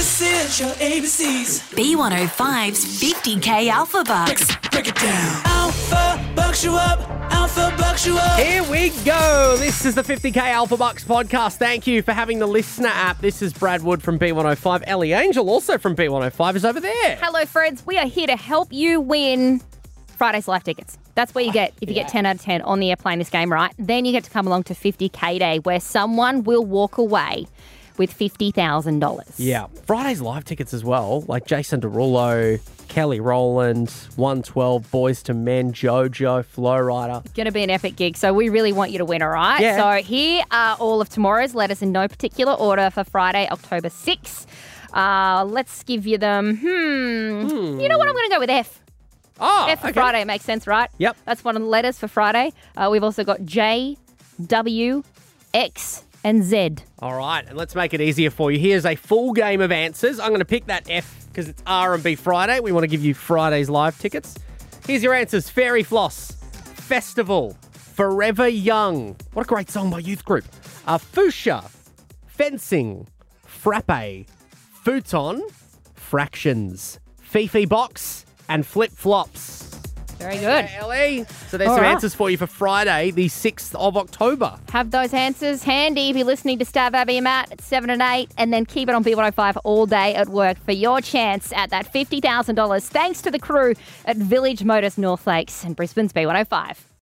This is your ABCs. B105's 50k Alpha Bucks. Break it down. Alpha bucks you up. Alpha bucks you up. Here we go. This is the 50k Alpha Bucks podcast. Thank you for having the LiSTNR app. This is Brad Wood from B105. Ellie Angel, also from B105, is over there. Hello, friends. We are here to help you win Friday's live tickets. That's where you get if you yeah. get 10 out of 10 on the air playing this game, right? Then you get to come along to 50k day where someone will walk away with $50,000. Yeah. Friday's live tickets as well, like Jason Derulo, Kelly Rowland, 112, Boyz II Men, JoJo, Flo Rida. Going to be an epic gig, so we really want you to win, all right? Yeah. So here are all of tomorrow's letters in no particular order for Friday, October 6th. Uh, let's give you them. Hmm. You know what? I'm going to go with F. Oh, F for okay. Friday makes sense, right? Yep. That's one of the letters for Friday. Uh, we've also got J, W, X, and Z. All right, and let's make it easier for you. Here's a full game of answers. I'm going to pick that F because it's R&B Friday. We want to give you Friday's live tickets. Here's your answers. Fairy Floss, Festival, Forever Young. What a great song by Youth Group. Uh, Fuchsia, Fencing, Frappe, Futon, Fractions, Fifi Box, and Flip Flops. Very good. Ellie. So there's All some right. answers for you for Friday, the 6th of October. Have those answers handy. if you're listening to Stav Abby and Matt at 7 and 8, and then keep it on B105 all day at work for your chance at that $50,000. Thanks to the crew at Village Motors North Lakes and Brisbane's B105.